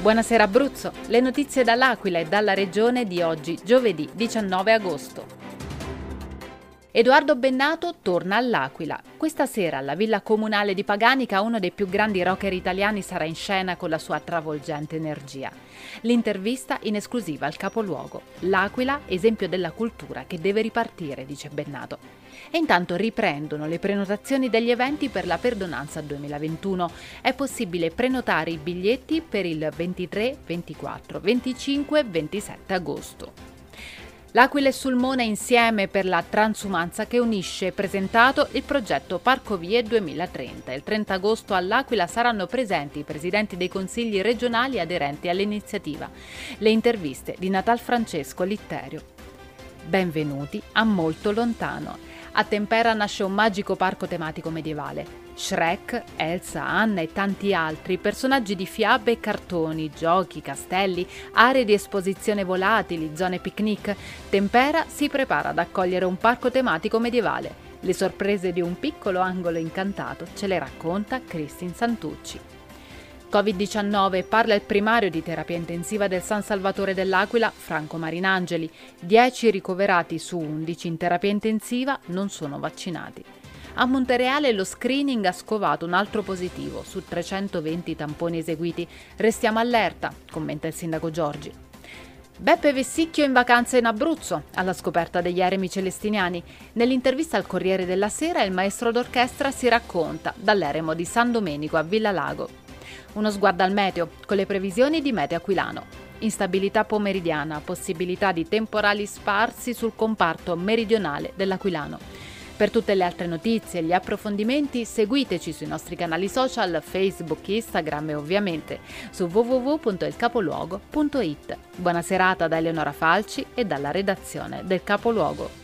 Buonasera Abruzzo, le notizie dall'Aquila e dalla regione di oggi, giovedì 19 agosto. Edoardo Bennato torna all'Aquila. Questa sera alla Villa Comunale di Paganica uno dei più grandi rocker italiani sarà in scena con la sua travolgente energia. L'intervista in esclusiva al capoluogo. L'Aquila, esempio della cultura che deve ripartire, dice Bennato. E intanto riprendono le prenotazioni degli eventi per la Perdonanza 2021. È possibile prenotare i biglietti per il 23, 24, 25 e 27 agosto. L'Aquila e Sulmone insieme per la transumanza che unisce presentato il progetto Parco Vie 2030. Il 30 agosto all'Aquila saranno presenti i presidenti dei consigli regionali aderenti all'iniziativa. Le interviste di Natal Francesco Litterio. Benvenuti a Molto Lontano. A Tempera nasce un magico parco tematico medievale. Shrek, Elsa, Anna e tanti altri, personaggi di fiabe e cartoni, giochi, castelli, aree di esposizione volatili, zone picnic, Tempera si prepara ad accogliere un parco tematico medievale. Le sorprese di un piccolo angolo incantato ce le racconta Cristin Santucci. Covid-19 parla il primario di terapia intensiva del San Salvatore dell'Aquila, Franco Marinangeli. 10 ricoverati su 11 in terapia intensiva non sono vaccinati. A Montereale lo screening ha scovato un altro positivo su 320 tamponi eseguiti. Restiamo allerta, commenta il sindaco Giorgi. Beppe Vessicchio in vacanza in Abruzzo, alla scoperta degli eremi celestiniani. Nell'intervista al Corriere della Sera il maestro d'orchestra si racconta dall'eremo di San Domenico a Villa Lago. Uno sguardo al meteo, con le previsioni di Meteo Aquilano. Instabilità pomeridiana, possibilità di temporali sparsi sul comparto meridionale dell'Aquilano. Per tutte le altre notizie e gli approfondimenti seguiteci sui nostri canali social Facebook, Instagram e ovviamente su www.ilcapoluogo.it. Buona serata da Eleonora Falci e dalla redazione del Capoluogo.